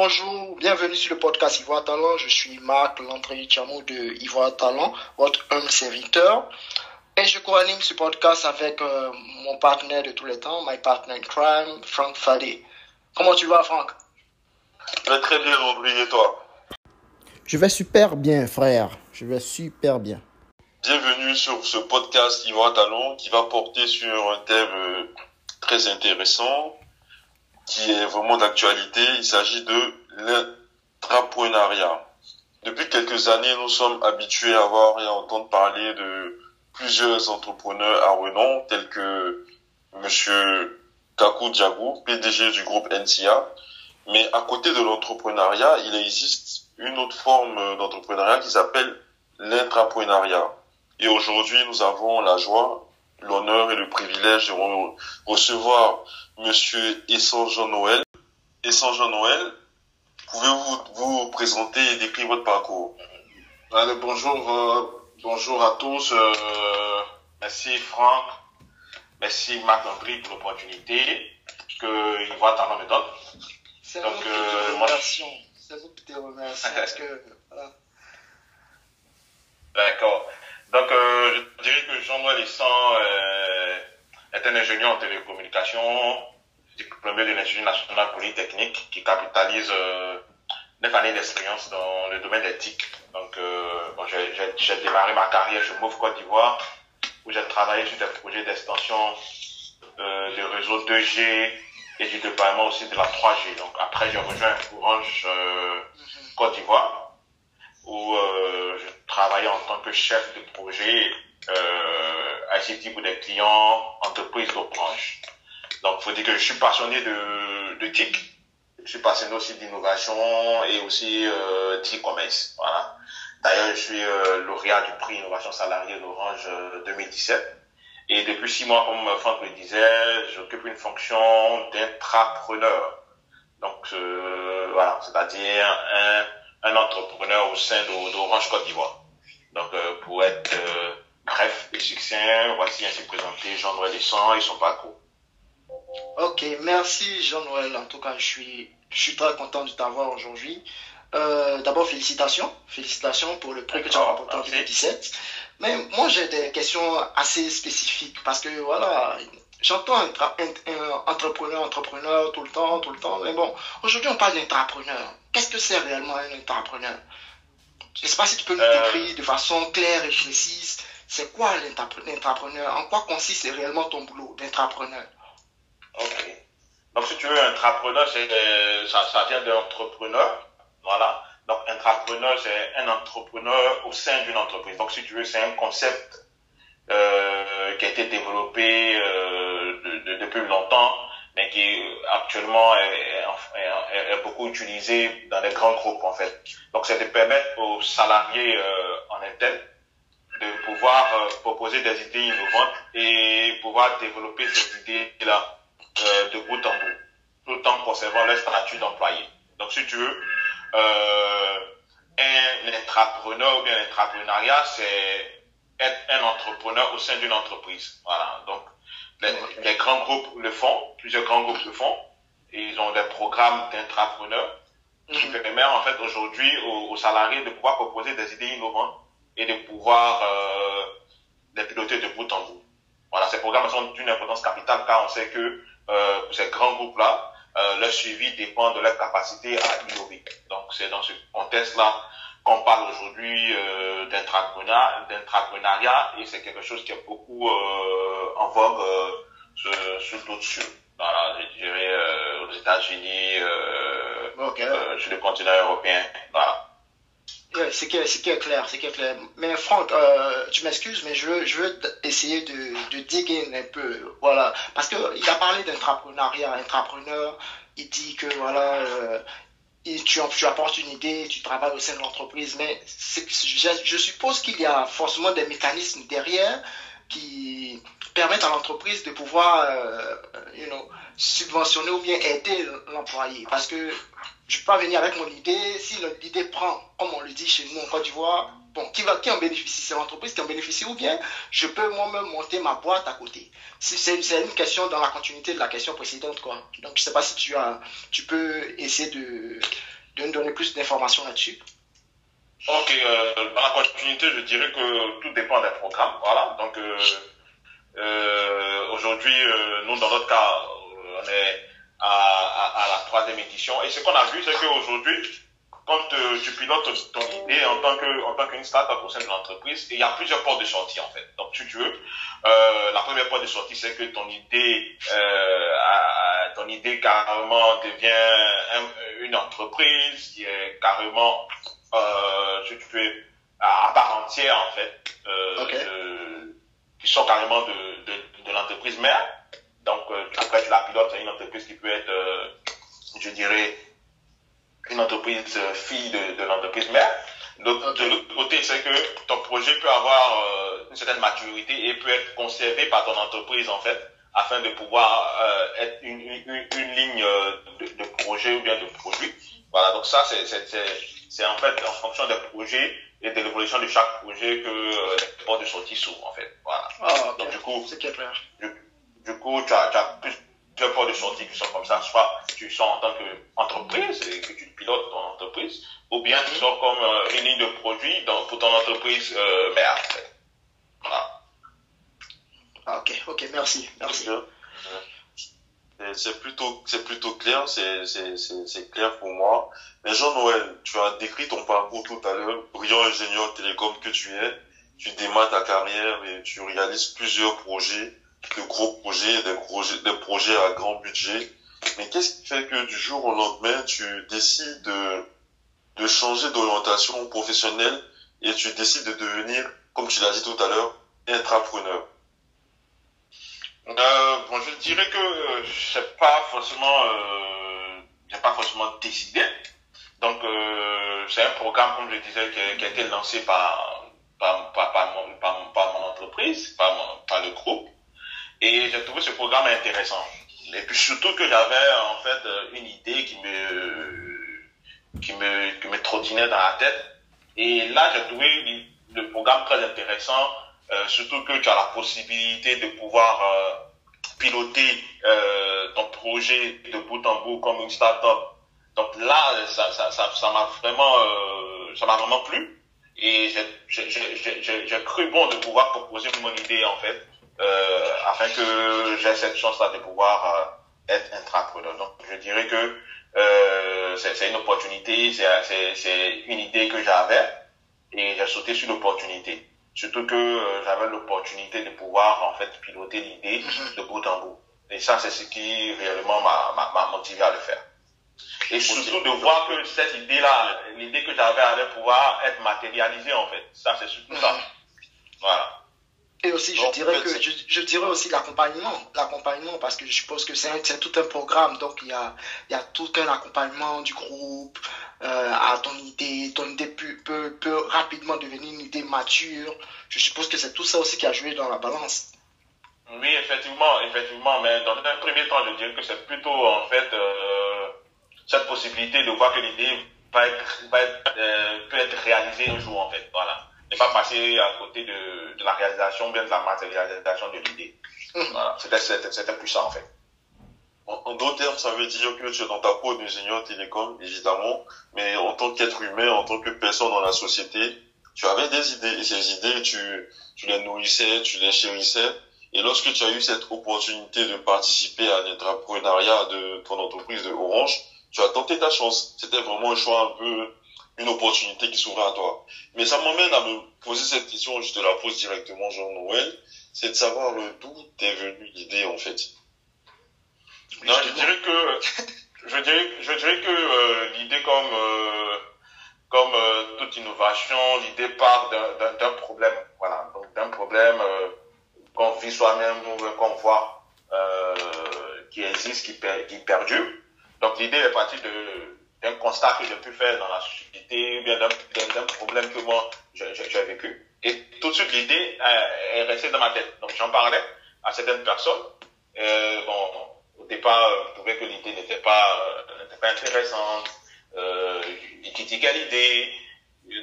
bonjour, bienvenue sur le podcast Ivoire Talent. Je suis Marc Landry Chamo de Ivoire Talent, votre humble serviteur. Et je co-anime ce podcast avec euh, mon partenaire de tous les temps, my partner in crime, Franck Fadé. Comment tu vas, Franck Je vais très bien, Landry, et toi? Je vais super bien, frère. Je vais super bien. Bienvenue sur ce podcast Ivoire Talent qui va porter sur un thème euh, très intéressant qui est vraiment d'actualité. Il s'agit de l'intrapreneuriat. Depuis quelques années, nous sommes habitués à voir et à entendre parler de plusieurs entrepreneurs à renom, tels que Monsieur Kaku Djagou, PDG du groupe NCA. Mais à côté de l'entrepreneuriat, il existe une autre forme d'entrepreneuriat qui s'appelle l'intrapreneuriat. Et aujourd'hui, nous avons la joie l'honneur et le privilège de recevoir Monsieur Essan Jean Noël. Essan Jean Noël, pouvez-vous vous présenter et décrire votre parcours? Allez, bonjour, euh, bonjour à tous. Euh, merci Franck, merci Marc-André pour l'opportunité que il voit Talent me donne. C'est Donc, euh, moi, c'est vous qui te remercie parce que voilà. D'accord. Donc, euh, je dirais que Jean-Noël Essan euh, est un ingénieur en télécommunication, diplômé de l'Institut national polytechnique, qui capitalise euh, neuf années d'expérience dans le domaine d'éthique. Donc, euh, bon, j'ai démarré ma carrière chez Mauve Côte d'Ivoire, où j'ai travaillé sur des projets d'extension euh, du réseau 2G et du déploiement aussi de la 3G. Donc, après, j'ai rejoint Orange euh, Côte d'Ivoire où euh, je travaillais en tant que chef de projet euh, ICT pour des clients, entreprises d'Orange. Donc, faut dire que je suis passionné de, de TIC. Je suis passionné aussi d'innovation et aussi euh, d'e-commerce. Voilà. D'ailleurs, je suis euh, lauréat du prix Innovation Salariée d'Orange 2017. Euh, et depuis six mois, comme Franck le disait, j'occupe une fonction d'intrapreneur. Donc, euh, voilà, c'est-à-dire un un entrepreneur au sein d'Orange Côte d'Ivoire. Donc, euh, pour être euh, bref succinct, voici ainsi présenté Jean-Noël Descend et son parcours. Ok, merci Jean-Noël. En tout cas, je suis, je suis très content de t'avoir aujourd'hui. Euh, D'abord, félicitations. Félicitations pour le prix que tu as remporté en 2017. Mais moi, j'ai des questions assez spécifiques parce que, voilà, j'entends un, entrepreneur, entrepreneur tout le temps, tout le temps. Mais bon, aujourd'hui, on parle d'entrepreneur. Qu'est-ce que c'est réellement un entrepreneur? Je ne sais pas si tu peux nous euh. décrire de façon claire et précise. C'est quoi l'entrepreneur En quoi consiste réellement ton boulot d'entrepreneur Ok. Donc, si tu veux, entrepreneur, ça, ça vient d'entrepreneur. Voilà. Donc, entrepreneur, c'est un entrepreneur au sein d'une entreprise. Donc, si tu veux, c'est un concept euh, qui a été développé euh, depuis longtemps, mais qui actuellement est, beaucoup utilisé dans les grands groupes en fait. Donc, c'est de permettre aux salariés euh, en interne de pouvoir euh, proposer des idées innovantes et pouvoir développer ces idées-là euh, de bout en bout, tout en conservant leur statut d'employé. Donc, si tu veux, euh, un entrepreneur ou bien l'entrepreneuriat, c'est être un entrepreneur au sein d'une entreprise. Voilà. Donc, les, grands groupes le font, plusieurs grands groupes le font, et ils ont des programmes d'entrepreneurs qui mhm. permettent en fait aujourd'hui aux, salariés de pouvoir proposer des idées innovantes et de pouvoir euh, les piloter de bout en bout. Voilà, ces programmes sont d'une importance capitale car on sait que euh, pour ces grands groupes-là, euh, leur suivi dépend de leur capacité à innover. Donc c'est dans ce contexte-là qu'on parle aujourd'hui euh, d'intrapreneuriat et c'est quelque chose qui est beaucoup euh, en vogue euh, sur, d'autres cieux. Voilà, je dirais euh, aux États-Unis, euh, sur le continent européen. Voilà. C'est qui, est clair, c'est clair. Mais Franck, euh, tu m'excuses, mais je veux, je veux essayer de, de diguer un peu, voilà, parce que il a parlé d'entrepreneuriat, entrepreneur, il dit que voilà, euh, tu, tu apportes une idée, tu travailles au sein de l'entreprise, mais je, je, suppose qu'il y a forcément des mécanismes derrière qui permettent à l'entreprise de pouvoir, euh, you know, subventionner ou bien aider l'employé, parce que je peux venir avec mon idée. Si l'idée prend, comme on le dit chez nous en Côte d'Ivoire, bon, qui, va, qui en bénéficie? C'est l'entreprise qui en bénéficie ou bien je peux moi-même monter ma boîte à côté? C'est une question dans la continuité de la question précédente. Quoi. Donc, je sais pas si tu, as, tu peux essayer de, de nous donner plus d'informations là-dessus. Ok, euh, dans la continuité, je dirais que tout dépend des programmes. Voilà. Donc, euh, euh, aujourd'hui, nous, dans notre cas, on est à, à, la troisième édition. Et ce qu'on a vu, c'est qu'aujourd'hui, quand tu pilotes ton idée en tant que en tant qu'une startup au sein de l'entreprise, il y a plusieurs portes de sortie en fait. Donc si tu veux, euh, la première porte de sortie c'est que ton idée euh, ton idée carrément devient une entreprise qui est carrément euh, si tu veux à, part entière en fait, euh, qui sont carrément de, de, de l'entreprise mère. Donc après tu la pilotes, c'est une entreprise qui peut être, je dirais une entreprise euh, fille de, de l'entreprise mère. De, l'autre côté, c'est que ton projet peut avoir euh, une certaine maturité et peut être conservé par ton entreprise en fait, afin de pouvoir euh, être une, une, une ligne de, de, projet ou bien de produit. Voilà, donc ça, c'est en fait en fonction des projets et de l'évolution de chaque projet que les portes de sortie s'ouvrent en fait. Voilà. Ah, Donc du coup, c'est clair. Du, du coup, tu as, tu as plus deux portes de sortie qui sont comme ça. Soit tu sors en tant qu'entreprise et que tu pilotes ton entreprise, ou bien tu sors comme euh, une ligne de produit dans, pour ton entreprise euh, mère. Voilà. Ah, ok, ok, merci. merci. C'est plutôt, c'est plutôt clair, c'est, clair pour moi. Mais Jean-Noël, tu as décrit ton parcours tout à l'heure, brillant ingénieur télécom que tu es. Tu démarres ta carrière et tu réalises plusieurs projets de gros projets, des projets, des projets à grand budget. Mais qu'est-ce qui fait que du jour au lendemain, tu décides de, de changer d'orientation professionnelle et tu décides de devenir, comme tu l'as dit tout à l'heure, intrapreneur? Euh, Bon, je dirais que euh, c'est pas forcément, euh, pas forcément décidé. Donc, c'est un programme, comme je disais, qui, a été lancé par, par, par, par, mon, par, entreprise, par, par le groupe. Et j'ai trouvé ce programme intéressant. Et puis surtout que j'avais en fait euh, une idée qui me, qui me, qui me trottinait dans la tête. Et là, j'ai trouvé le programme très intéressant, euh, surtout que tu as la possibilité de pouvoir euh, piloter euh, ton projet de bout en bout comme une start-up. Donc là, ça, ça, ça, ça m'a vraiment, euh, ça m'a vraiment plu. Et j'ai cru bon de pouvoir proposer mon idée en fait euh, afin que j'ai cette chance-là de pouvoir euh, être intrapreneur. Donc, je dirais que euh, c'est une opportunité, c'est une idée que j'avais et j'ai sauté sur l'opportunité. Surtout que euh, j'avais l'opportunité de pouvoir en fait piloter l'idée mhm. de bout en bout. Et ça, c'est ce qui réellement m'a motivé à le faire. Et surtout de voir que cette idée-là, l'idée que j'avais allait pouvoir être matérialisée en fait. Ça, c'est surtout ça. Mhm. Voilà. Et aussi, je dirais que je, je, dirais aussi l'accompagnement, l'accompagnement, parce que je suppose que c'est tout un programme, donc il y a, il y a tout un accompagnement du groupe euh, à ton idée, ton idée peut, peut, peut, rapidement devenir une idée mature. Je suppose que c'est tout ça aussi qui a joué dans la balance. Oui, effectivement, effectivement, mais dans un premier temps, je dirais que c'est plutôt en fait euh, cette possibilité de voir que l'idée va être, va être euh, peut être réalisée un jour en fait, voilà ne pas passer à côté de, de, la réalisation, bien de la matérialisation de l'idée. Voilà, c'était plus ça en fait. En, d'autres termes, ça veut dire que tu es dans ta peau d'ingénieur télécom, évidemment, mais en tant qu'être humain, en tant que personne dans la société, tu avais des idées, et ces idées, tu, tu les nourrissais, tu les chérissais, et lorsque tu as eu cette opportunité de participer à l'entrepreneuriat de ton entreprise de Orange, tu as tenté ta chance. C'était vraiment un choix un peu une opportunité qui s'ouvre à toi. Mais ça m'emmène à me poser cette question, je te la pose directement, Jean-Noël, c'est de savoir euh, d'où t'es venue l'idée, en fait? Non, je dirais que, je dirais, je dirais que euh, l'idée comme, euh, comme toute innovation, l'idée part d'un problème, voilà, donc d'un problème qu'on vit soi-même ou qu'on voit qui existe, qui perdure. Donc l'idée est partie de d'un constat que j'ai pu faire dans la société, bien d'un problème que moi j'ai vécu. Et tout de suite, l'idée euh, est restée dans ma tête. Donc j'en parlais à certaines personnes. Euh, bon, au départ, je trouvais que l'idée n'était pas, euh, pas intéressante. euh, il critiquait l'idée.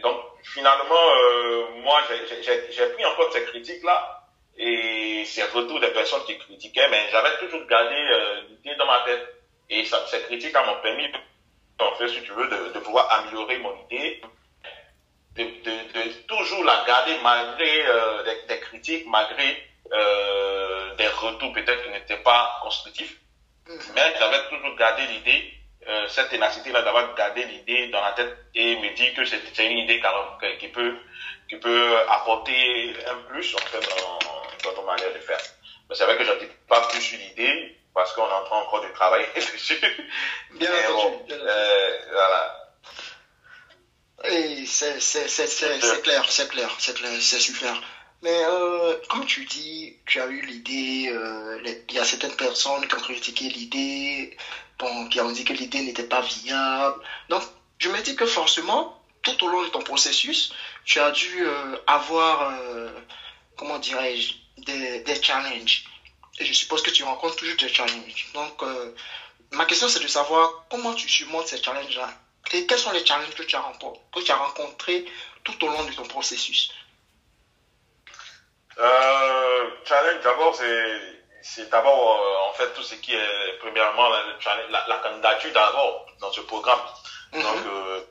Donc finalement, euh, moi j'ai pris en compte ces critiques-là et ces retours des personnes qui critiquaient, mais j'avais toujours gardé euh, l'idée dans ma tête. Et ça, ces critiques-là m'ont permis, en fait, si tu veux, de, de pouvoir améliorer mon idée, de, de, de toujours la garder malgré euh, des, des, critiques, malgré euh, des retours peut-être qui n'étaient pas constructifs. Mhm. Mais j'avais toujours gardé l'idée, euh, cette ténacité-là, d'avoir gardé l'idée dans la tête et me dire que c'est une idée qui peut, qui peut apporter un plus en fait dans, dans nos manières de faire. Mais c'est vrai que je ne dis pas plus sur l'idée parce qu'on est en train encore de travailler dessus. Bien entendu. Bon, euh, voilà. Et c'est clair, c'est clair, c'est clair, c'est super. Mais euh, comme tu dis, tu as eu l'idée, euh, il y a certaines personnes qui ont critiqué l'idée, bon, qui ont dit que l'idée n'était pas viable. Donc, je me dis que forcément, tout au long de ton processus, tu as dû euh, avoir, comment dirais-je, des, des, challenges. Et je suppose que tu rencontres toujours des challenges. Donc, ma question, c'est de savoir comment tu surmontes ces challenges-là. Quels sont les challenges que tu as, que tu as rencontrés tout au long de ton processus? Euh, Challenge, d'abord, c'est, c'est d'abord, euh, en fait, tout ce qui est, premièrement, la, candidature d'abord dans ce programme. Mm -hmm. Donc, euh,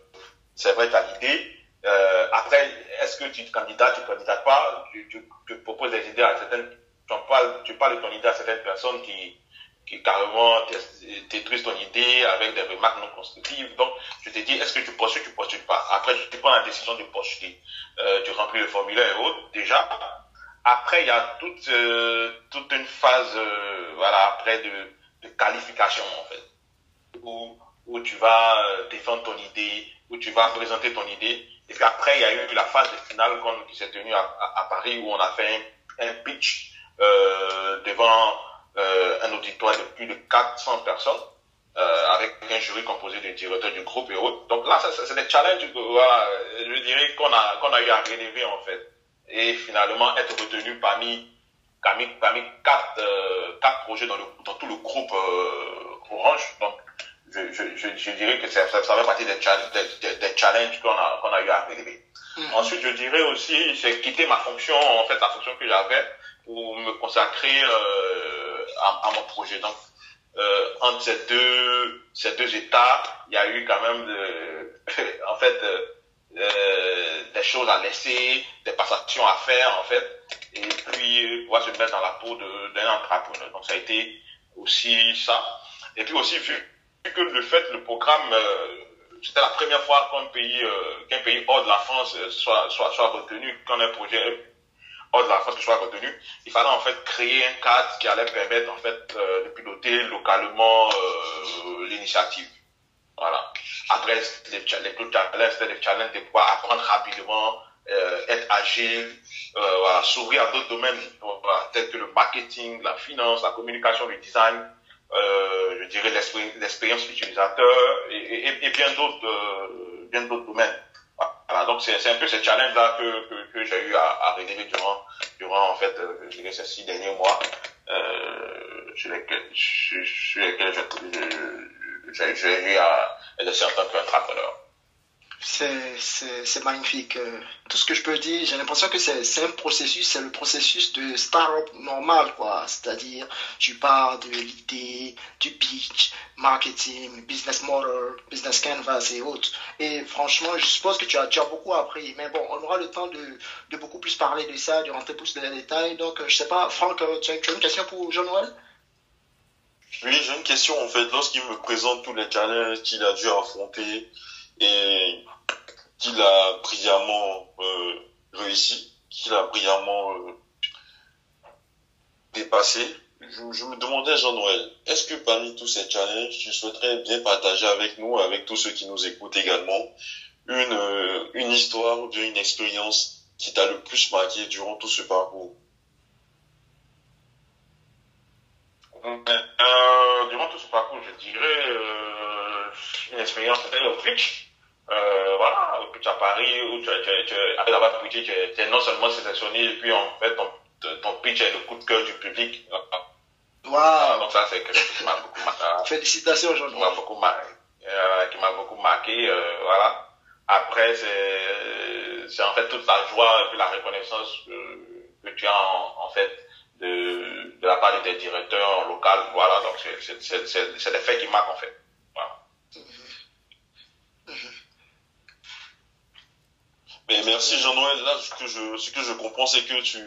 c'est vrai, tu as l'idée. Euh, après, est-ce que tu te candidates, tu ne candidates pas, tu, tu, tu, proposes des idées à certaines, tu parles, tu parles de ton idée à certaines personnes qui, qui carrément détruisent ton idée avec des remarques non constructives. Donc, je te dis, est-ce que tu postules, tu postules pas. Après, tu prends la décision de postuler. Euh, tu remplis le formulaire et autres. Déjà, après, il y a toute, euh, toute une phase, euh, voilà, après de, de, qualification, en fait, où, où tu vas euh, défendre ton idée, où tu vas présenter ton idée. Et puis après, il y a eu la phase finale qui s'est tenue à, à, Paris, où on a fait un, un pitch euh, devant un auditoire de plus de 400 personnes, euh, avec un jury composé de directeurs du groupe et autres. Donc là, c'est des challenges, voilà, je dirais qu'on a, qu'on a eu à relever, en fait et finalement être retenu parmi, parmi, parmi quatre, euh, quatre projets dans, le, dans tout le groupe euh, Orange. Donc, je, je, je, je dirais que ça, ça, fait partie des, challenges, des, des challenges qu'on a, qu'on a eu à relever. Mmh. Ensuite, je dirais aussi, c'est quitter ma fonction, en fait, la fonction que j'avais pour me consacrer euh, à, à, mon projet. Donc, euh, entre ces deux, ces deux états, il y a eu quand même, de, en fait, euh, des choses à laisser, des passations à faire en fait, et puis pouvoir se mettre dans la peau d'un entrepreneur. Donc ça a été aussi ça. Et puis aussi vu que le fait le programme, euh, c'était la première fois qu'un pays, euh, qu'un pays hors de la France soit, soit, soit retenu, qu'un projet hors de la France soit retenu, il fallait en fait créer un cadre qui allait permettre en fait de piloter localement l'initiative. Voilà. Après, les, les challenges, c'était des challenges de pouvoir apprendre rapidement, euh, être agile, euh, voilà, s'ouvrir à d'autres domaines, voilà, tels que le marketing, la finance, la communication, le design, euh, je dirais l'expérience utilisateur et, et, et bien d'autres, euh, bien d'autres domaines. Voilà, donc c'est un peu ce challenge-là que, que, que j'ai eu à, à relever durant, durant en fait, euh, je dirais ces six derniers mois, euh, sur lesquels, sur, sur lesquels j'ai eu à être certain qu'entrepreneur. C'est magnifique. Tout ce que je peux dire, j'ai l'impression que c'est un processus, c'est le processus de start-up normal, quoi. C'est-à-dire, tu pars de l'idée, du pitch, marketing, business model, business canvas et autres. Et franchement, je suppose que tu as déjà beaucoup appris. Mais bon, on aura le temps de, de beaucoup plus parler de ça, de rentrer plus dans les détails. Donc, je sais pas, Franck, tu as, tu as une question pour Jean-Noël oui, j'ai une question en fait. Lorsqu'il me présente tous les challenges qu'il a dû affronter et qu'il a brillamment euh, réussi, qu'il a brillamment euh, dépassé, je, me demandais, Jean-Noël, est-ce que parmi tous ces challenges, tu souhaiterais bien partager avec nous, avec tous ceux qui nous écoutent également, une, euh, histoire ou une expérience qui t'a le plus marqué durant tout ce parcours? Durant tout ce parcours, je dirais une expérience au pitch. Euh, voilà, au pitch à Paris, où tu, tu, tu, après avoir pitché, tu, tu es non seulement sélectionné, et puis en fait, ton, ton pitch est le coup de cœur du public. Wow. Donc ça, c'est quelque chose qui m'a beaucoup marqué. Félicitations aujourd'hui. m'a beaucoup marqué. qui m'a beaucoup marqué. voilà. Après, c'est en fait toute la joie et la reconnaissance que, tu as en, fait de, de la part de tes directeurs locaux. Voilà, donc c'est des faits qui marquent en fait. Voilà. Mais merci Jean-Noël. Là, ce que je, ce que je comprends, c'est que tu,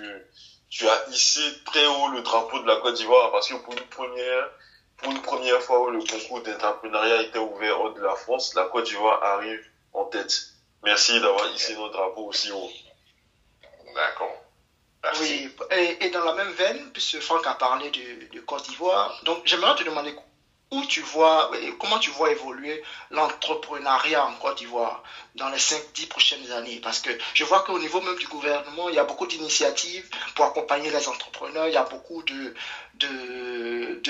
tu as hissé très haut le drapeau de la Côte d'Ivoire parce que pour une première, pour une première fois où le concours d'entrepreneuriat était ouvert hors de la France, la Côte d'Ivoire arrive en tête. Merci d'avoir hissé notre drapeau aussi haut. D'accord. Oui, et, dans la même veine, puisque Franck a parlé de, de Côte d'Ivoire, donc j'aimerais te demander où tu vois, comment tu vois évoluer l'entrepreneuriat en Côte d'Ivoire dans les 5-10 prochaines années? Parce que je vois qu'au niveau même du gouvernement, il y a beaucoup d'initiatives pour accompagner les entrepreneurs, il y a beaucoup de, de,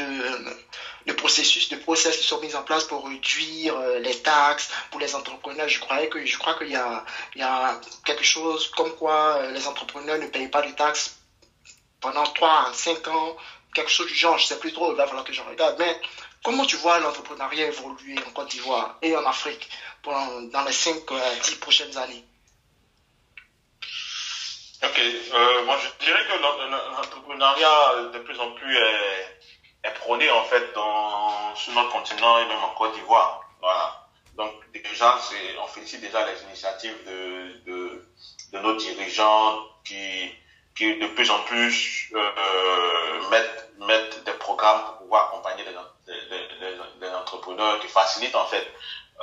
de, processus, de process qui sont mis en place pour réduire euh, les taxes pour les entrepreneurs. Je, croyais que, je crois qu'il y a, il y a quelque chose comme quoi euh, les entrepreneurs ne payent pas de taxes pendant 3 à 5 ans, quelque chose du genre, je ne sais plus trop, il va falloir que je regarde. Mais Comment tu vois l'entrepreneuriat évoluer en Côte d'Ivoire et en Afrique dans les 5-10 euh, prochaines années? Ok, euh, moi je dirais que l'entrepreneuriat de plus en plus est, prôné en fait dans, sur notre continent et même en Côte d'Ivoire. Voilà. Donc déjà, on félicite déjà les initiatives de, de, nos dirigeants qui, qui de plus en plus euh, mettent, des programmes pouvoir accompagner les, des, entrepreneurs qui facilitent en fait,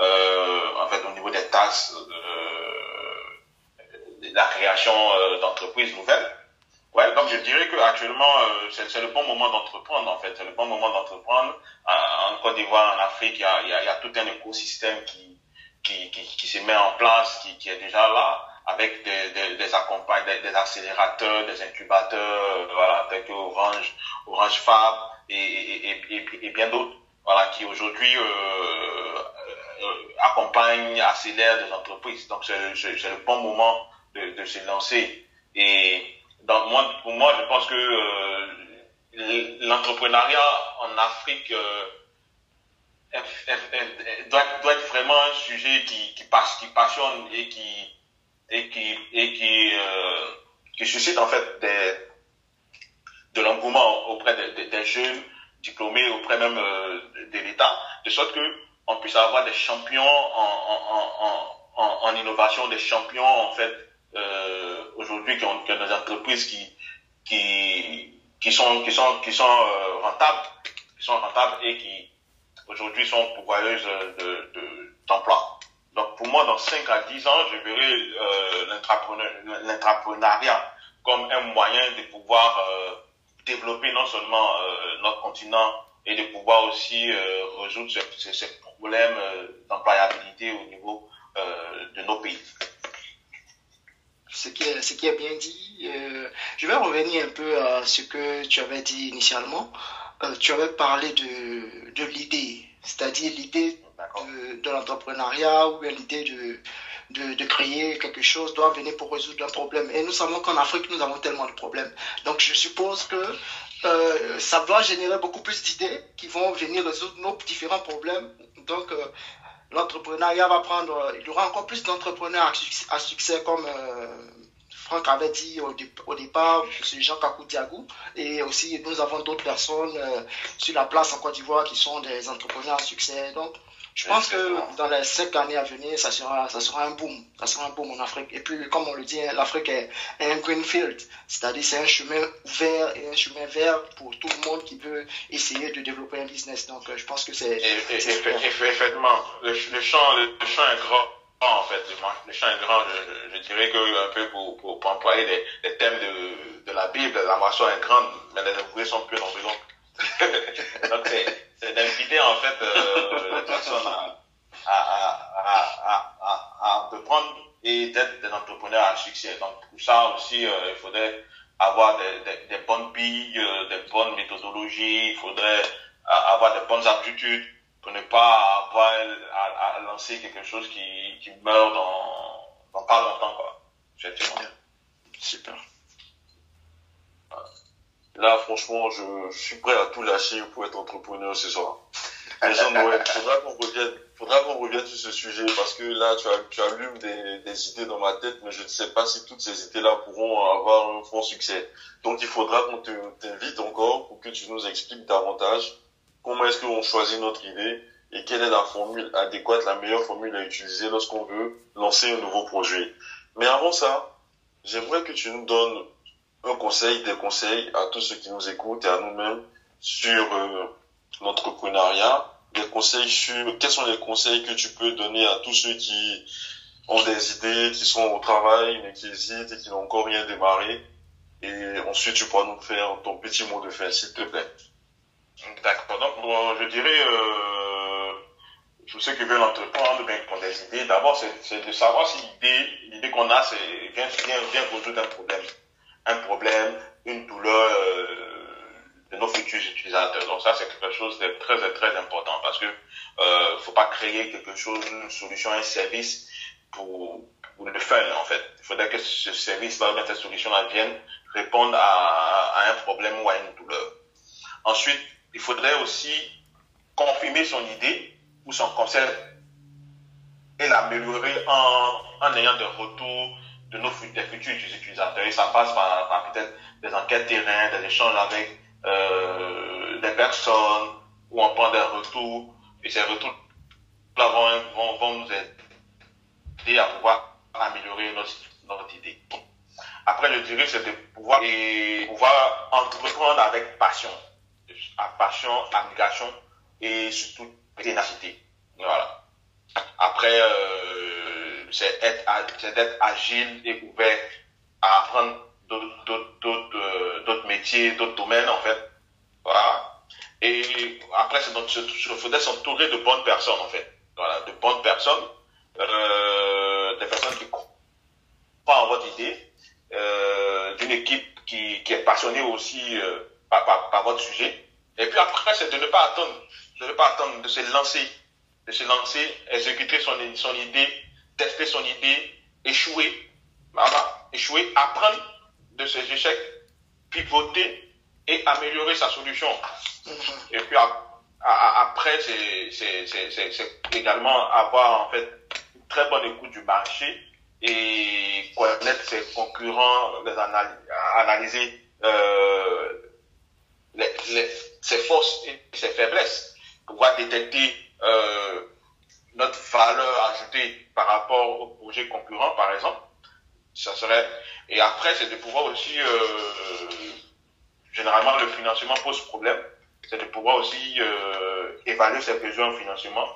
euh, en fait au niveau des taxes, euh, la création euh, d'entreprises nouvelles. Ouais, donc je dirais que actuellement euh, c'est le bon moment d'entreprendre en fait, c'est le bon moment d'entreprendre. En, Côte d'Ivoire, en Afrique, il y a, il y a, tout un écosystème qui, qui, qui, qui, se met en place, qui, qui est déjà là, avec des, des, des accompagnements, des, accélérateurs, des incubateurs, voilà, avec Orange, Orange Fab, et, et, et, bien d'autres, voilà, qui aujourd'hui euh, euh, accompagnent, accélèrent des entreprises. Donc c'est le bon moment de, de, se lancer. Et donc moi, pour moi, je pense que euh, l'entrepreneuriat en Afrique euh, doit, doit, être vraiment un sujet qui, qui, passe, qui passionne et qui et qui et qui, euh, qui suscite en fait des de l'engouement auprès des, jeunes diplômés, auprès même euh, de l'État, de sorte que on puisse avoir des champions en, innovation, des champions en fait euh, aujourd'hui qui ont, des entreprises qui qui qui sont qui sont qui sont euh, rentables, qui sont rentables et qui aujourd'hui sont pourvoyeuses de d'emploi. Donc pour moi, dans 5 à 10 ans, je verrai l'entrepreneuriat comme un moyen de pouvoir développer non seulement euh, notre continent et de pouvoir aussi euh, résoudre ces, problèmes euh, d'employabilité au niveau de nos pays. Ce qui, est, ce qui est bien dit. je vais revenir un peu à ce que tu avais dit initialement. tu avais parlé de, de l'idée, c'est-à-dire l'idée de, de l'entrepreneuriat ou l'idée de, de, créer quelque chose doit venir pour résoudre un problème. Et nous savons qu'en Afrique, nous avons tellement de problèmes. Donc je suppose que euh, ça doit générer beaucoup plus d'idées qui vont venir résoudre nos différents problèmes. Donc euh, l'entrepreneuriat va prendre, il y aura encore plus d'entrepreneurs à, succès comme euh, Franck avait dit au, au départ, c'est Jean Kakou Diagou. Et aussi, nous avons d'autres personnes sur la place en Côte d'Ivoire qui sont des entrepreneurs à succès. Donc, je pense que dans les cinq années à venir, ça sera, ça sera un boom. Ça sera un boom en Afrique. Et puis, comme on le dit, l'Afrique est un greenfield. C'est-à-dire, c'est un chemin ouvert et un chemin vert pour tout le monde qui veut essayer de développer un business. Donc, euh, je pense que c'est. Effectivement, le, champ, le, champ est grand en fait. Le champ est grand. Je, dirais que un peu pour, pour, employer les, les, thèmes de, de la Bible, la moisson est grande, mais les ouvriers sont plus nombreux. Donc, c'est d'inviter en fait euh, les personnes à, à, à, à, entreprendre et d'être des entrepreneurs à succès. Donc, pour ça aussi, euh, il faudrait avoir des, des, des bonnes billes, euh, des bonnes méthodologies, il faudrait avoir des bonnes aptitudes pour ne pas avoir à, lancer quelque chose qui, qui meurt dans, dans pas longtemps. Quoi. Super. Là, franchement, je, suis prêt à tout lâcher pour être entrepreneur ce soir. Jean-Noël, faudra qu'on revienne, faudra qu'on revienne sur ce sujet parce que là, tu, as, tu allumes des, des idées dans ma tête, mais je ne sais pas si toutes ces idées-là pourront avoir un fort succès. Donc, il faudra qu'on t'invite encore pour que tu nous expliques davantage comment est-ce qu'on choisit notre idée et quelle est la formule adéquate, la meilleure formule à utiliser lorsqu'on veut lancer un nouveau projet. Mais avant ça, j'aimerais que tu nous donnes un conseil, des conseils à tous ceux qui nous écoutent et à nous-mêmes sur euh, l'entrepreneuriat, des conseils sur quels sont les conseils que tu peux donner à tous ceux qui ont des idées, qui sont au travail, mais qui hésitent et qui n'ont encore rien démarré. Et ensuite, tu pourras nous faire ton petit mot de fin, s'il te plaît. D'accord. Donc, je dirais, euh, tous ceux qui veulent entreprendre, bien qui ont des idées, d'abord, c'est de savoir si l'idée, l'idée qu'on a, c'est vient, vient, vient résoudre un problème. Un problème, une douleur euh, de nos futurs utilisateurs. Donc ça, c'est quelque chose de très, très important parce que euh, faut pas créer quelque chose, une solution, un service pour, pour le fun, en fait. Il faudrait que ce service-là, cette solution-là vienne répondre à, à un problème ou à une douleur. Ensuite, il faudrait aussi confirmer son idée ou son concept et l'améliorer en, en ayant des retours de nos futurs utilisateurs. Et ça passe par, peut-être des enquêtes terrain, des échanges avec euh, des personnes où on prend des retours. Et ces retours là vont, vont, vont nous aider à pouvoir améliorer notre, idée. Après, je dirais, c'est de pouvoir, pouvoir entreprendre avec passion à passion, abnégation et surtout ténacité. Voilà. Après, euh, c'est d'être agile et ouvert à apprendre euh, d'autres métiers, d'autres domaines en fait. Voilà. Et après, c'est donc, il faudrait s'entourer de bonnes personnes en fait. Voilà, de bonnes personnes, euh, des personnes qui croient en votre idée, euh, d'une équipe qui, qui, est passionnée aussi par, par, par, votre sujet et puis après, c'est de ne pas attendre, de ne pas attendre, de se lancer, de se lancer, exécuter son, son idée, tester son idée, échouer, voilà, échouer, apprendre de ses échecs, pivoter et améliorer sa solution. Et puis après, c'est également avoir en fait une très bonne écoute du marché et connaître ses concurrents, les analyser euh, les, les, ses forces et ses faiblesses, pouvoir détecter euh, notre valeur ajoutée par rapport aux projets concurrents, par exemple. Ça serait. Et après, c'est de pouvoir aussi, euh, généralement, le financement pose problème. C'est de pouvoir aussi euh, évaluer ses besoins en financement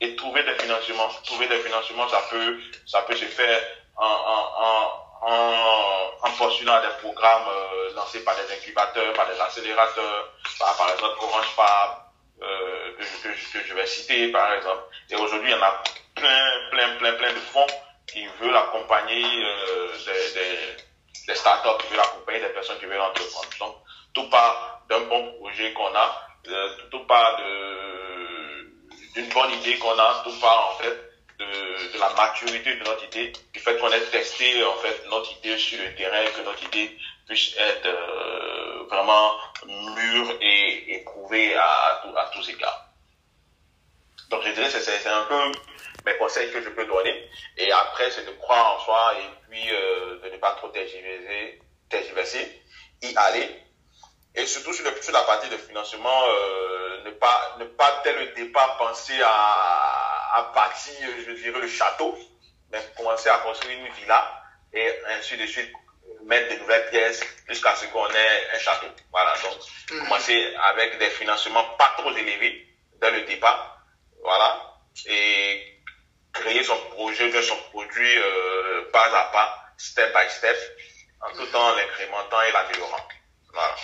et trouver des financements. Trouver des financements, ça peut, ça peut se faire en, en, en en, postulant à des programmes euh, lancés par des incubateurs, par des accélérateurs, par, par exemple Orange Fab, que, je vais citer par exemple. Et aujourd'hui, il y en a plein, plein, plein, plein de fonds qui veulent accompagner euh, des, des, des, startups, qui veulent accompagner des personnes qui veulent entreprendre. Donc, tout part d'un bon projet qu'on a, euh, tout part d'une bonne idée qu'on a, tout part en fait de, la maturité de notre idée, du fait qu'on ait testé en fait notre idée sur le terrain, que notre idée puisse être euh, vraiment mûre et éprouvée à, à, tous égards. Donc je dirais que c'est un peu mes conseils que je peux donner. Et après, c'est de croire en soi et puis euh, de ne pas trop tergiverser, tergiverser, y aller. Et surtout sur, le, sur la partie de financement, euh, ne pas ne pas dès le départ penser à à bâtir, je dirais, le château, mais commencer à construire une villa et ainsi de suite mettre de nouvelles pièces jusqu'à ce qu'on ait un château. Voilà, donc mhm. commencer avec des financements pas trop élevés dès le départ, voilà, et créer son projet, son produit euh, pas à pas, step by step, en tout temps l'incrémentant et l'améliorant. Voilà.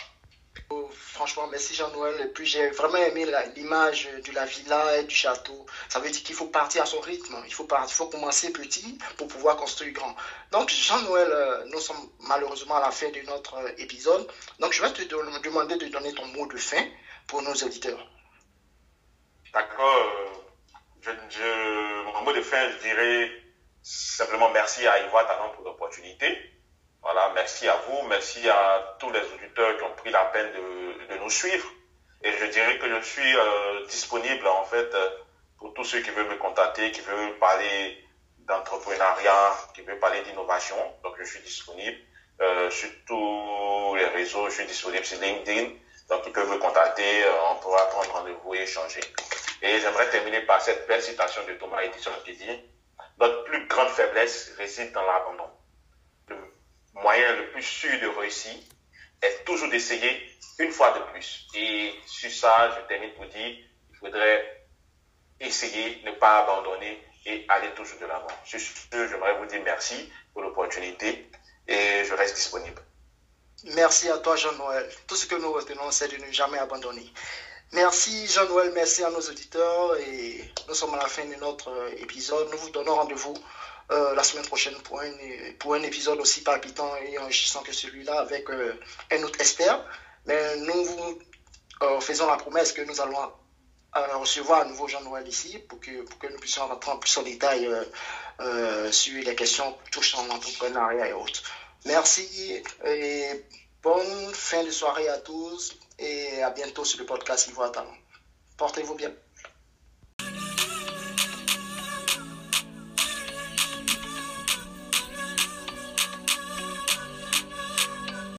Franchement, merci Jean-Noël. Et puis j'ai vraiment aimé l'image de la villa et du château. Ça veut dire qu'il faut partir à son rythme. Il faut, partir, il faut commencer petit pour pouvoir construire grand. Donc Jean-Noël, euh, nous sommes malheureusement à la fin de notre euh, épisode. Donc je vais te demander de donner ton mot de fin pour nos auditeurs. D'accord. Je, mon mot de fin, je dirais simplement merci à Yvonne Talent pour l'opportunité. Voilà, merci à vous, merci à tous les auditeurs qui ont pris la peine de, de nous suivre. Et je dirais que je suis disponible en fait pour tous ceux qui veulent me contacter, qui veulent parler d'entrepreneuriat, qui veulent parler d'innovation. Donc je suis disponible sur tous les réseaux, je suis disponible sur LinkedIn. Donc ils peuvent me contacter, on pourra prendre rendez-vous et échanger. Et j'aimerais terminer par cette belle citation de Thomas Edison qui dit Notre plus grande faiblesse réside dans l'abandon. Le moyen le plus sûr de réussir est toujours d'essayer une fois de plus. Et sur ça, je termine pour dire il faudrait essayer, ne pas abandonner et aller toujours de l'avant. Sur ce, j'aimerais vous dire merci pour l'opportunité et je reste disponible. Merci à toi, Jean-Noël. Tout ce que nous retenons, c'est de ne jamais abandonner. Merci Jean-Noël, merci à nos auditeurs et nous sommes à la fin de notre euh, épisode. Nous vous donnons rendez-vous euh, la semaine prochaine pour un, pour un épisode aussi palpitant et enrichissant que celui-là avec euh, un autre expert. Mais nous vous faisons la promesse que nous allons recevoir à nouveau Jean-Noël ici pour que, pour que nous puissions rentrer en plus en détail sur les questions touchant l'entrepreneuriat et autres. Merci et bonne fin de soirée à tous et à bientôt sur le podcast Ivoire Talent. Portez-vous bien.